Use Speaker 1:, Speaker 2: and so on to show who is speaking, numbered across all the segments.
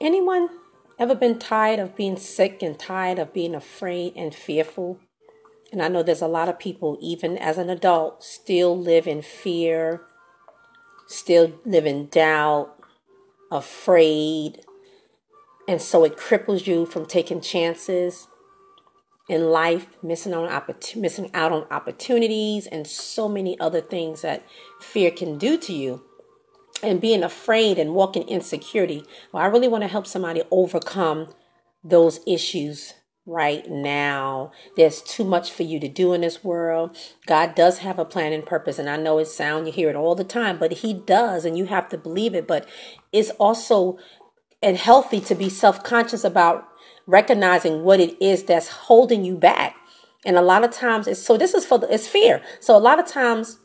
Speaker 1: anyone ever been tired of being sick and tired of being afraid and fearful? And I know there's a lot of people, even as an adult, still live in fear, still live in doubt, afraid. And so it cripples you from taking chances in life, missing on oppor- missing out on opportunities and so many other things that fear can do to you. And being afraid and walking insecurity. Well, I really want to help somebody overcome those issues right now. There's too much for you to do in this world. God does have a plan and purpose. And I know it sound, you hear it all the time, but He does, and you have to believe it. But it's also and healthy to be self-conscious about recognizing what it is that's holding you back. And a lot of times it's so this is for the, it's fear. So a lot of times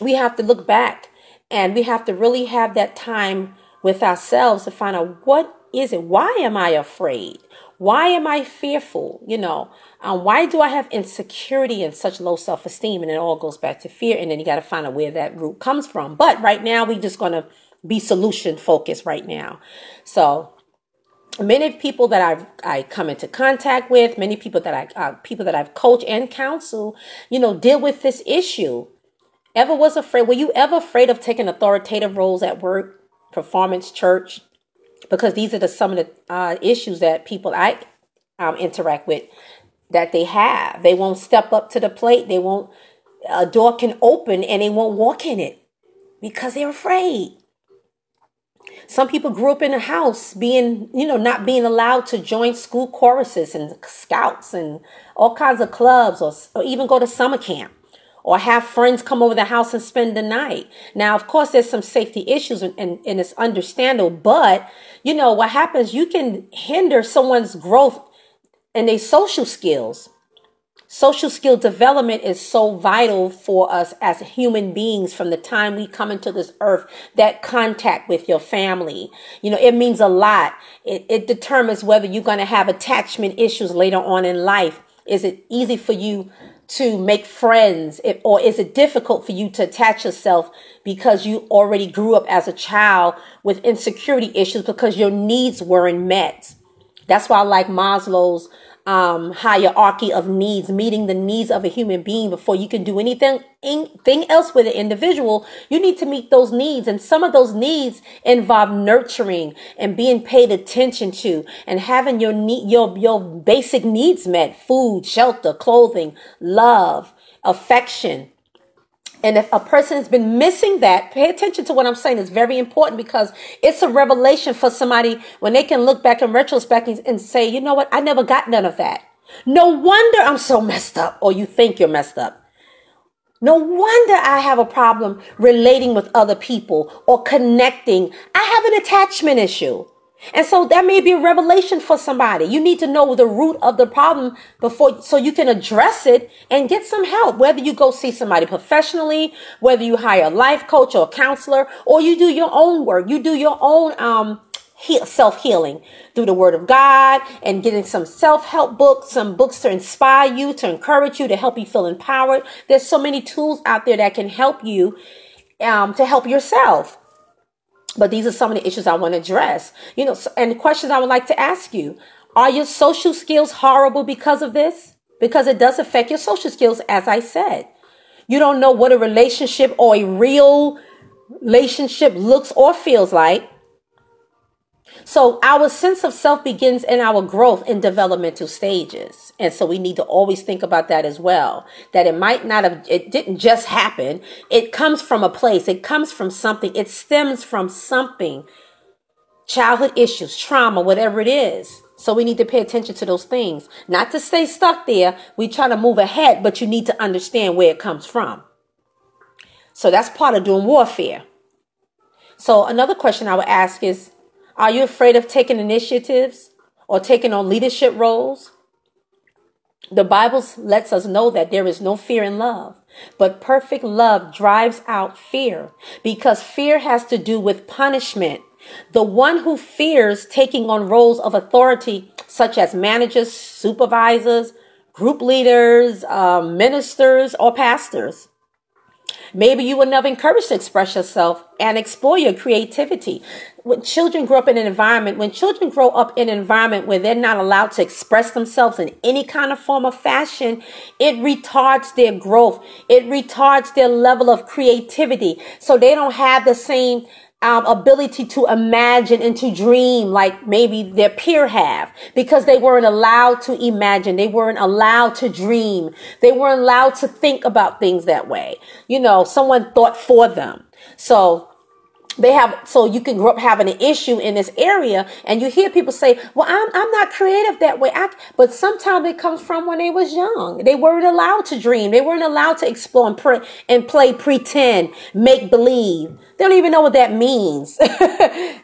Speaker 1: we have to look back and we have to really have that time with ourselves to find out what is it? Why am I afraid? Why am I fearful? You know, um, why do I have insecurity and such low self esteem? And it all goes back to fear. And then you got to find out where that root comes from. But right now, we're just going to be solution focused right now. So, many people that I've I come into contact with, many people that I uh, people that I've coached and counsel, you know, deal with this issue. Ever was afraid? Were you ever afraid of taking authoritative roles at work, performance, church, because these are the some of the uh, issues that people I um, interact with that they have. They won't step up to the plate. They won't. A door can open and they won't walk in it because they're afraid. Some people grew up in a house being, you know, not being allowed to join school choruses and scouts and all kinds of clubs or, or even go to summer camp or have friends come over the house and spend the night. Now, of course, there's some safety issues and, and, and it's understandable, but you know, what happens, you can hinder someone's growth and their social skills. Social skill development is so vital for us as human beings from the time we come into this earth. That contact with your family, you know, it means a lot. It, it determines whether you're going to have attachment issues later on in life. Is it easy for you to make friends. Or is it difficult for you to attach yourself because you already grew up as a child with insecurity issues because your needs weren't met? That's why i like maslow's um, hierarchy of needs, meeting the needs of a human being before you can do anything, anything else with an individual. You need to meet those needs. And some of those needs involve nurturing and being paid attention to and having your need, your, your basic needs met, food, shelter, clothing, love, affection. And if a person has been missing that, pay attention to what I'm saying. It's very important because it's a revelation for somebody when they can look back in retrospect and say, you know what? I never got none of that. No wonder I'm so messed up, or you think you're messed up. No wonder I have a problem relating with other people or connecting. I have an attachment issue. And so that may be a revelation for somebody. You need to know the root of the problem before, so you can address it and get some help. Whether you go see somebody professionally, whether you hire a life coach or a counselor, or you do your own work, you do your own, um, self healing through the word of God and getting some self help books, some books to inspire you, to encourage you, to help you feel empowered. There's so many tools out there that can help you, um, to help yourself. But these are some of the issues I want to address. You know, and questions I would like to ask you. Are your social skills horrible because of this? Because it does affect your social skills, as I said. You don't know what a relationship or a real relationship looks or feels like. So our sense of self begins in our growth in developmental stages. And so we need to always think about that as well. That it might not have, it didn't just happen. It comes from a place. It comes from something. It stems from something. Childhood issues, trauma, whatever it is. So we need to pay attention to those things. Not to stay stuck there. We try to move ahead, but you need to understand where it comes from. So that's part of doing warfare. So another question I would ask is, are you afraid of taking initiatives or taking on leadership roles? The Bible lets us know that there is no fear in love, but perfect love drives out fear because fear has to do with punishment. The one who fears taking on roles of authority, such as managers, supervisors, group leaders, um, ministers, or pastors, Maybe you were never encouraged to express yourself and explore your creativity. When children grow up in an environment, when children grow up in an environment where they're not allowed to express themselves in any kind of form of fashion, it retards their growth. It retards their level of creativity. So they don't have the same um, ability to imagine and to dream like maybe their peer have because they weren't allowed to imagine. They weren't allowed to dream. They weren't allowed to think about things that way. You know, someone thought for them. So they have so you can grow up having an issue in this area and you hear people say well i'm, I'm not creative that way. I, but sometimes it comes from when they was young. They weren't allowed to dream. They weren't allowed to explore and, pre- and play pretend make believe. They don't even know what that means.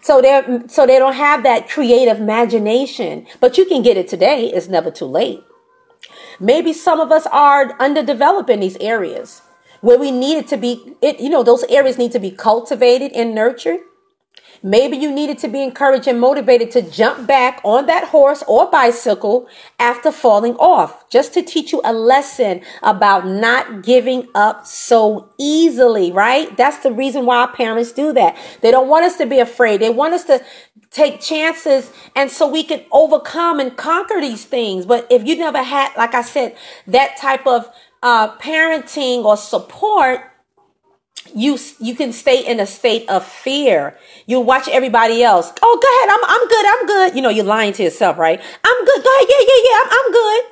Speaker 1: So they so they don't have that creative imagination. But you can get it today. It's never too late. Maybe some of us are underdeveloped in these areas where we needed to be, it, you know, those areas need to be cultivated and nurtured. Maybe you needed to be encouraged and motivated to jump back on that horse or bicycle after falling off, just to teach you a lesson about not giving up so easily, right? That's the reason why our parents do that. They don't want us to be afraid. They want us to take chances and so we can overcome and conquer these things. But if you never had, like I said, that type of uh, parenting or support, you you can stay in a state of fear. You watch everybody else. Oh, go ahead. I'm I'm good. I'm good. You know, you're lying to yourself, right? I'm good. Go ahead. Yeah, yeah, yeah. I'm, I'm good.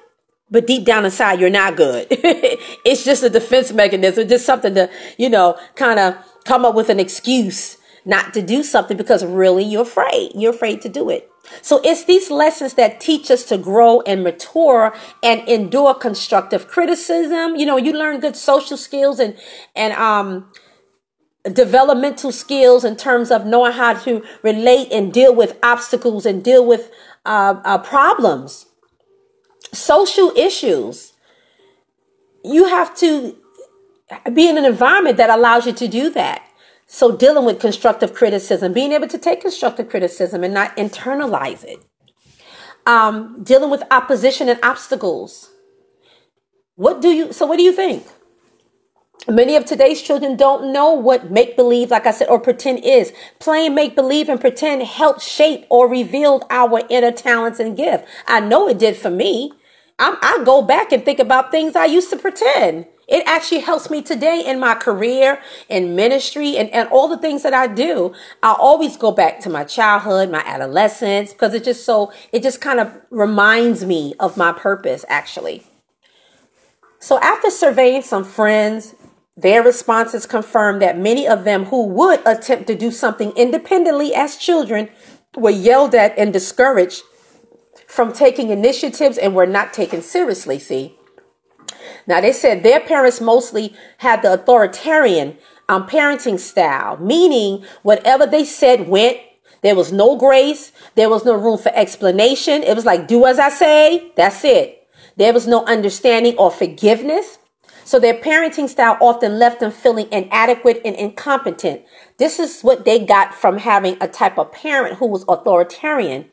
Speaker 1: But deep down inside, you're not good. it's just a defense mechanism, just something to, you know, kind of come up with an excuse not to do something because really you're afraid. You're afraid to do it. So it's these lessons that teach us to grow and mature and endure constructive criticism. You know, you learn good social skills and, and, um, developmental skills in terms of knowing how to relate and deal with obstacles and deal with uh, uh, problems, social issues. You have to be in an environment that allows you to do that. So dealing with constructive criticism, being able to take constructive criticism and not internalize it. Um, dealing with opposition and obstacles. What do you, so what do you think? Many of today's children don't know what make believe, like I said, or pretend is. Playing make believe and pretend helped shape or revealed our inner talents and gift. I know it did for me. I'm, I go back and think about things I used to pretend. It actually helps me today in my career, in ministry, and, and all the things that I do. I always go back to my childhood, my adolescence, because it just so, it just kind of reminds me of my purpose, actually. So after surveying some friends, their responses confirmed that many of them who would attempt to do something independently as children were yelled at and discouraged from taking initiatives and were not taken seriously, see. Now, they said their parents mostly had the authoritarian um, parenting style, meaning whatever they said went. There was no grace. There was no room for explanation. It was like, do as I say. That's it. There was no understanding or forgiveness. So their parenting style often left them feeling inadequate and incompetent. This is what they got from having a type of parent who was authoritarian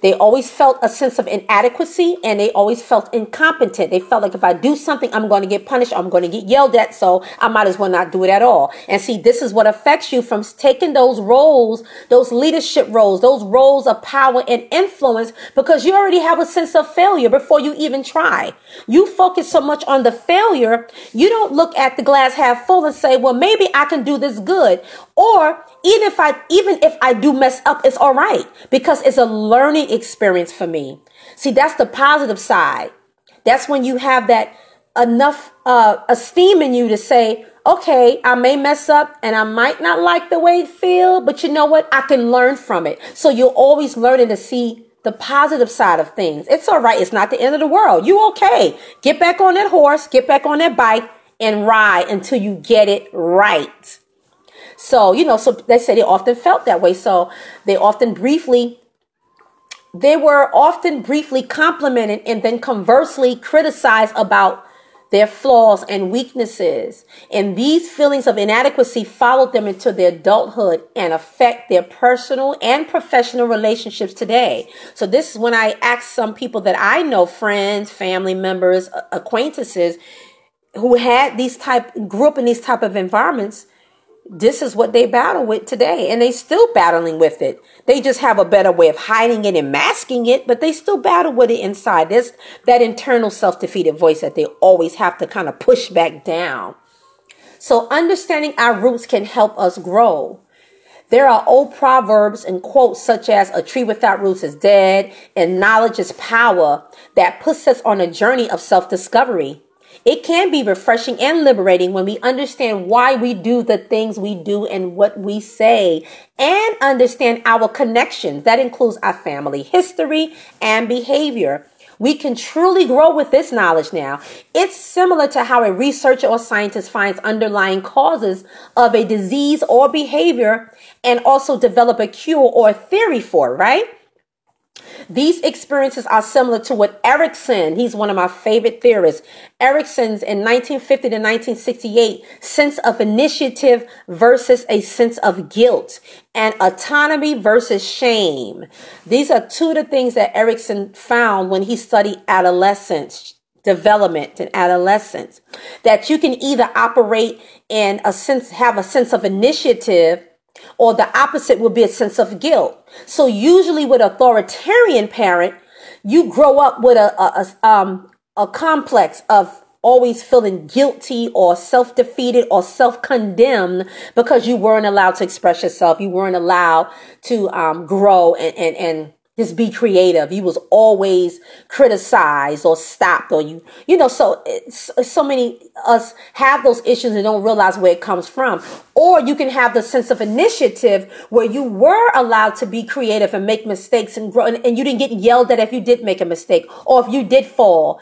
Speaker 1: they always felt a sense of inadequacy and they always felt incompetent. They felt like if I do something, I'm going to get punished. I'm going to get yelled at. So I might as well not do it at all. And see, this is what affects you from taking those roles, those leadership roles, those roles of power and influence because you already have a sense of failure before you even try. You focus so much on the failure. You don't look at the glass half full and say, well, maybe I can do this good. Or even if I even if I do mess up, it's all right because it's a learning experience for me. See, that's the positive side. That's when you have that enough uh, esteem in you to say, okay, I may mess up and I might not like the way it feel, but you know what? I can learn from it. So you're always learning to see the positive side of things. It's all right. It's not the end of the world. You okay. Get back on that horse, get back on that bike and ride until you get it right. So, you know, so they say they often felt that way. So they often briefly, they were often briefly complimented and then conversely criticized about their flaws and weaknesses. And these feelings of inadequacy followed them into their adulthood and affect their personal and professional relationships today. So this is when I ask some people that I know, friends, family members, acquaintances, who had these type grew up in these type of environments this is what they battle with today and they still battling with it. They just have a better way of hiding it and masking it but they still battle with it inside. There's that internal self-defeated voice that they always have to kind of push back down. So understanding our roots can help us grow. There are old proverbs and quotes such as a tree without roots is dead and knowledge is power that puts us on a journey of self-discovery it can be refreshing and liberating when we understand why we do the things we do and what we say and understand our connections. That includes our family history and behavior. We can truly grow with this knowledge now. It's similar to how a researcher or scientist finds underlying causes of a disease or behavior and also develop a cure or a theory for, right? These experiences are similar to what Erikson, he's one of my favorite theorists, Erikson's in 1950 to 1968 sense of initiative versus a sense of guilt and autonomy versus shame. These are two of the things that Erikson found when he studied adolescence development and adolescence that you can either operate in a sense have a sense of initiative or the opposite would be a sense of guilt. So usually with authoritarian parent, you grow up with a, a, a, um, a complex of always feeling guilty or self-defeated or self-condemned because you weren't allowed to express yourself. You weren't allowed to um, grow and, and, and just be creative. You was always criticized or stopped or you, you know, so so many us have those issues and don't realize where it comes from. Or you can have the sense of initiative where you were allowed to be creative and make mistakes and grow and, and you didn't get yelled at if you did make a mistake or if you did fall.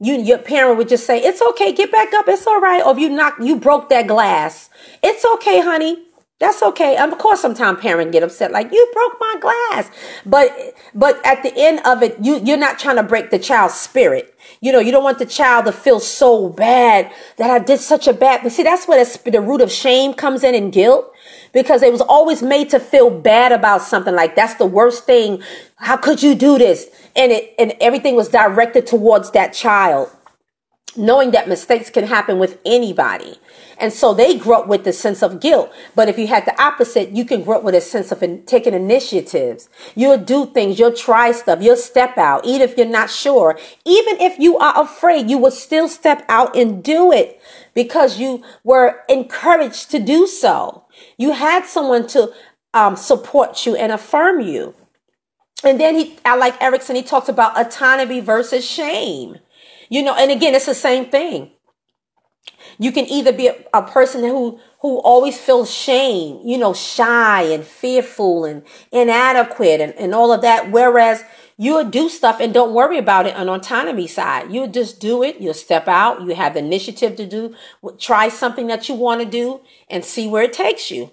Speaker 1: You your parent would just say it's okay get back up. It's all right. Or if you knock you broke that glass. It's okay honey that's okay. Of course, sometimes parents get upset, like you broke my glass. But but at the end of it, you you're not trying to break the child's spirit. You know, you don't want the child to feel so bad that I did such a bad. But see, that's where the, the root of shame comes in and guilt, because it was always made to feel bad about something. Like that's the worst thing. How could you do this? And it and everything was directed towards that child knowing that mistakes can happen with anybody. And so they grew up with the sense of guilt. But if you had the opposite, you can grow up with a sense of in, taking initiatives. You'll do things, you'll try stuff, you'll step out, even if you're not sure. Even if you are afraid, you will still step out and do it because you were encouraged to do so. You had someone to um, support you and affirm you. And then he, I like Erikson, he talks about autonomy versus shame. You know, and again, it's the same thing. You can either be a, a person who who always feels shame, you know, shy and fearful and inadequate and, and all of that. Whereas you'll do stuff and don't worry about it on autonomy side. You'll just do it. You'll step out. You have the initiative to do, try something that you want to do and see where it takes you.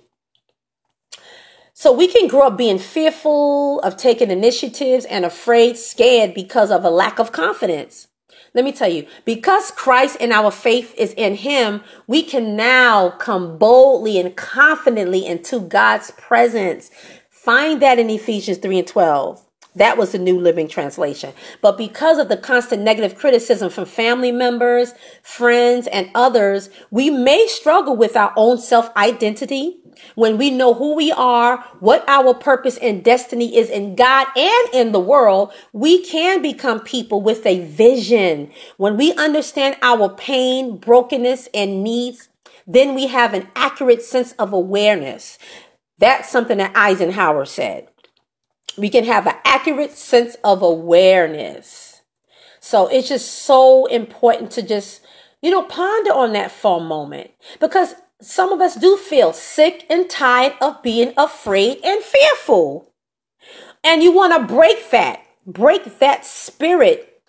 Speaker 1: So we can grow up being fearful of taking initiatives and afraid, scared because of a lack of confidence. Let me tell you, because Christ and our faith is in him, we can now come boldly and confidently into God's presence. Find that in Ephesians 3 and 12. That was the New Living Translation. But because of the constant negative criticism from family members, friends, and others, we may struggle with our own self identity, when we know who we are, what our purpose and destiny is in God and in the world, we can become people with a vision. When we understand our pain, brokenness, and needs, then we have an accurate sense of awareness. That's something that Eisenhower said. We can have an accurate sense of awareness. So it's just so important to just, you know, ponder on that for a moment because some of us do feel sick and tired of being afraid and fearful. And you want to break that, break that spirit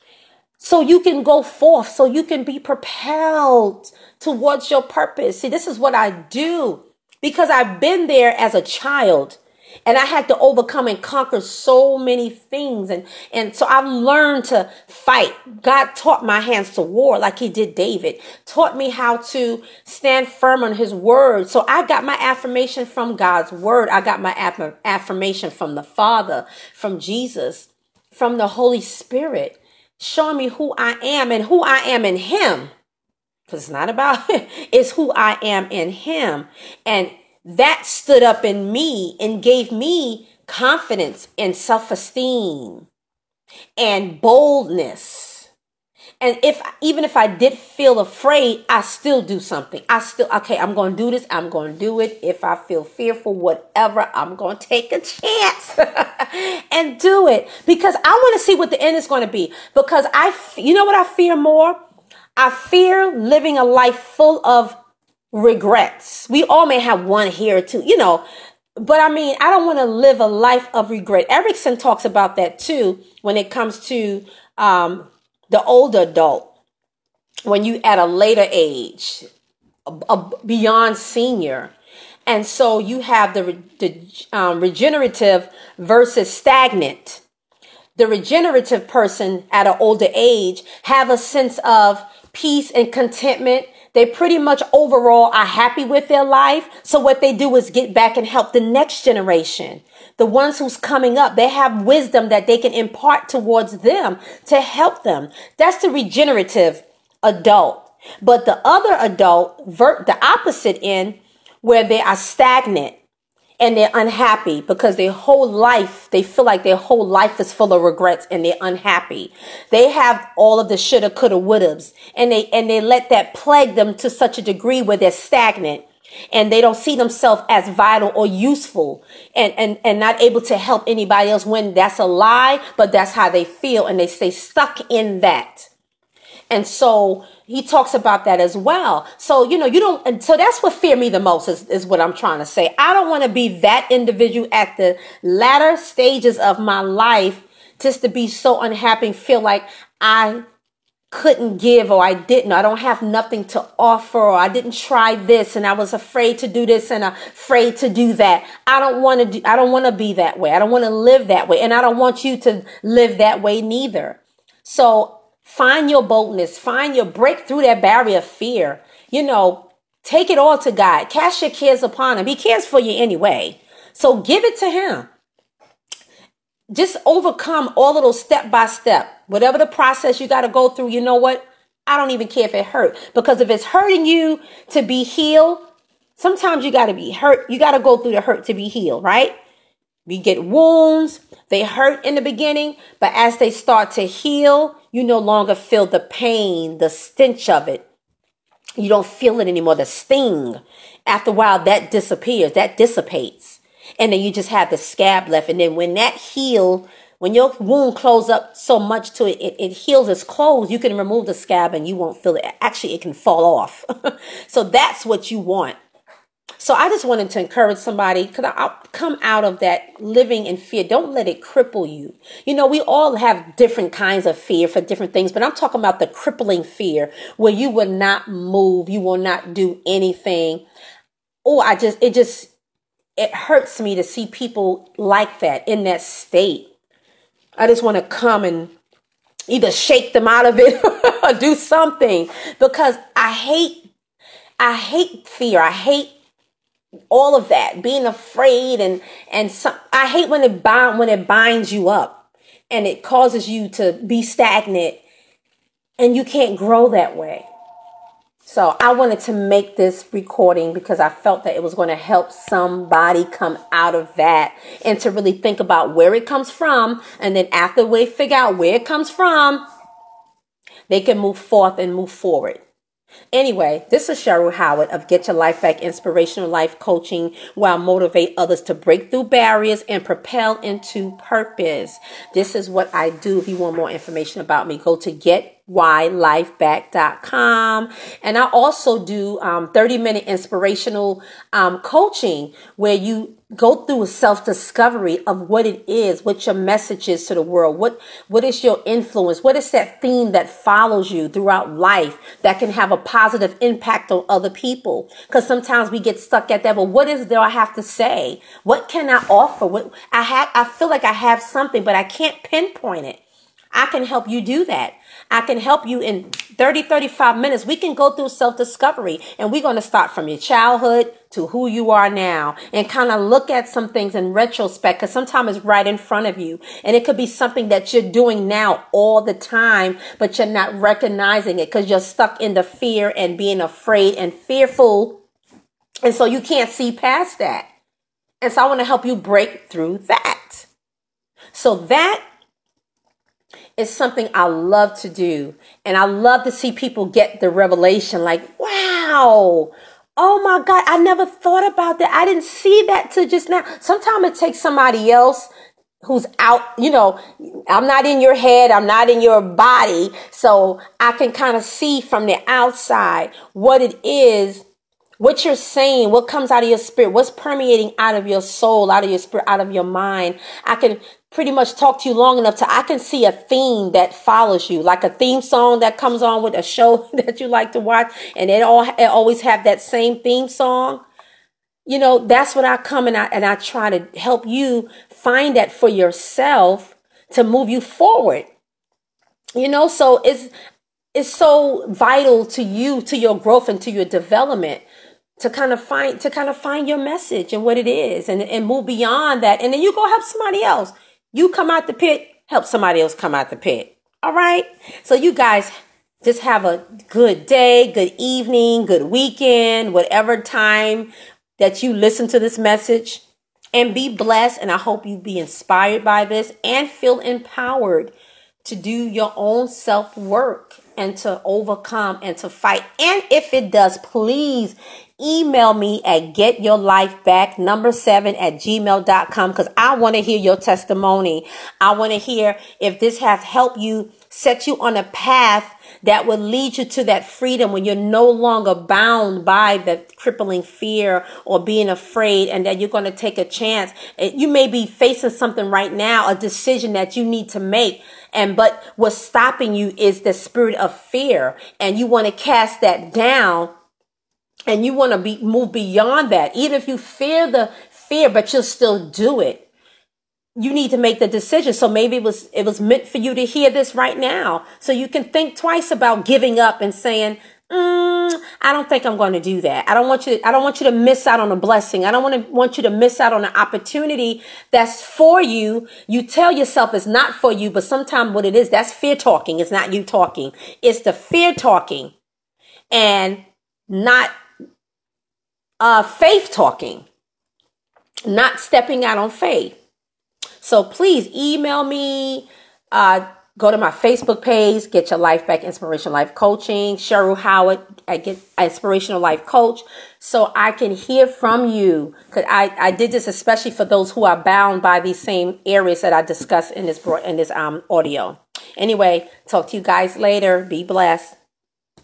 Speaker 1: so you can go forth, so you can be propelled towards your purpose. See, this is what I do because I've been there as a child and I had to overcome and conquer so many things. And, and so I've learned to fight. God taught my hands to war like he did David, taught me how to stand firm on his word. So I got my affirmation from God's word. I got my aff- affirmation from the Father, from Jesus, from the Holy Spirit, showing me who I am and who I am in him. because it's not about it's who I am in him. And that stood up in me and gave me confidence and self-esteem and boldness and if even if I did feel afraid, I still do something. I still okay, I'm going to do this. I'm going to do it. If I feel fearful, whatever, I'm going to take a chance and do it because I want to see what the end is going to be because I you know what I fear more? I fear living a life full of regrets. We all may have one here or two, you know, but I mean, I don't want to live a life of regret. Erikson talks about that too when it comes to um, the older adult, when you at a later age, a, a, beyond senior, and so you have the, the um, regenerative versus stagnant. The regenerative person at an older age have a sense of peace and contentment. They pretty much overall are happy with their life. So what they do is get back and help the next generation the ones who's coming up, they have wisdom that they can impart towards them to help them. That's the regenerative adult. But the other adult, the opposite end, where they are stagnant and they're unhappy because their whole life, they feel like their whole life is full of regrets and they're unhappy. They have all of the shoulda, coulda, wouldas and they, and they let that plague them to such a degree where they're stagnant and they don't see themselves as vital or useful and, and, and not able to help anybody else when that's a lie, but that's how they feel and they stay stuck in that. And so he talks about that as well. So, you know, you don't, and so that's what fear me the most is, is what I'm trying to say. I don't want to be that individual at the latter stages of my life just to be so unhappy, and feel like I couldn't give or I didn't. I don't have nothing to offer or I didn't try this and I was afraid to do this and afraid to do that. I don't want to do, I don't want to be that way. I don't want to live that way. And I don't want you to live that way neither. So find your boldness, find your break through that barrier of fear. You know, take it all to God. Cast your cares upon him. He cares for you anyway. So give it to him just overcome all of those step by step. Whatever the process you got to go through, you know what? I don't even care if it hurt because if it's hurting you to be healed, sometimes you got to be hurt. You got to go through the hurt to be healed, right? We get wounds, they hurt in the beginning, but as they start to heal, you no longer feel the pain, the stench of it. You don't feel it anymore, the sting. After a while, that disappears, that dissipates and then you just have the scab left. And then when that heal, when your wound closes up so much to it, it, it heals its closed, you can remove the scab and you won't feel it. Actually, it can fall off. so that's what you want. So I just wanted to encourage somebody because I'll come out of that living in fear. Don't let it cripple you. You know, we all have different kinds of fear for different things, but I'm talking about the crippling fear where you will not move, you will not do anything. Oh, I just, it just, it hurts me to see people like that in that state. I just want to come and either shake them out of it or do something because I hate I hate fear. I hate all of that, being afraid and and some, I hate when it bind when it binds you up and it causes you to be stagnant and you can't grow that way. So I wanted to make this recording because I felt that it was going to help somebody come out of that and to really think about where it comes from. And then after we figure out where it comes from, they can move forth and move forward. Anyway, this is Cheryl Howard of Get Your Life Back Inspirational Life Coaching, where I motivate others to break through barriers and propel into purpose. This is what I do. If you want more information about me, go to Get ylifeback.com. And I also do um, 30 minute inspirational um, coaching where you go through a self discovery of what it is, what your message is to the world, what, what is your influence, what is that theme that follows you throughout life that can have a positive impact on other people. Because sometimes we get stuck at that. But what is there I have to say? What can I offer? What I have, I feel like I have something, but I can't pinpoint it. I can help you do that. I can help you in 30, 35 minutes. We can go through self discovery and we're going to start from your childhood to who you are now and kind of look at some things in retrospect because sometimes it's right in front of you. And it could be something that you're doing now all the time, but you're not recognizing it because you're stuck in the fear and being afraid and fearful. And so you can't see past that. And so I want to help you break through that. So that is something I love to do. And I love to see people get the revelation like, wow, oh my God, I never thought about that. I didn't see that till just now. Sometimes it takes somebody else who's out, you know, I'm not in your head, I'm not in your body. So I can kind of see from the outside what it is what you're saying, what comes out of your spirit, what's permeating out of your soul, out of your spirit, out of your mind. I can pretty much talk to you long enough to I can see a theme that follows you, like a theme song that comes on with a show that you like to watch, and it all it always have that same theme song. You know, that's what I come and I and I try to help you find that for yourself to move you forward. You know, so it's it's so vital to you, to your growth and to your development to kind of find to kind of find your message and what it is and, and move beyond that and then you go help somebody else you come out the pit help somebody else come out the pit. All right? So you guys just have a good day good evening good weekend whatever time that you listen to this message. And be blessed and i hope you be inspired by this and feel empowered to do your own self work and to overcome and to fight. And if it does, please email me at getyourlifeback number seven at gmail.com because I want to hear your testimony. I want to hear if this has helped you set you on a path that will lead you to that freedom when you're no longer bound by the crippling fear or being afraid and that you're going to take a chance. You may be facing something right now, a decision that you need to make. And but what's stopping you is the spirit of fear and you want to cast that down and you want to be move beyond that. Even if you fear the fear, but you'll still do it. You need to make the decision. So maybe it was it was meant for you to hear this right now, so you can think twice about giving up and saying, mm, "I don't think I'm going to do that. I don't want you. To, I don't want you to miss out on a blessing. I don't want to want you to miss out on an opportunity that's for you. You tell yourself it's not for you, but sometimes what it is, that's fear talking. It's not you talking. It's the fear talking, and not uh, faith talking, not stepping out on faith. So please email me, uh, go to my Facebook page, Get Your Life Back Inspirational Life Coaching, Cheryl Howard I Get Inspirational Life Coach, so I can hear from you. Cause I, I did this especially for those who are bound by these same areas that I discussed in this in this um audio. Anyway, talk to you guys later. Be blessed.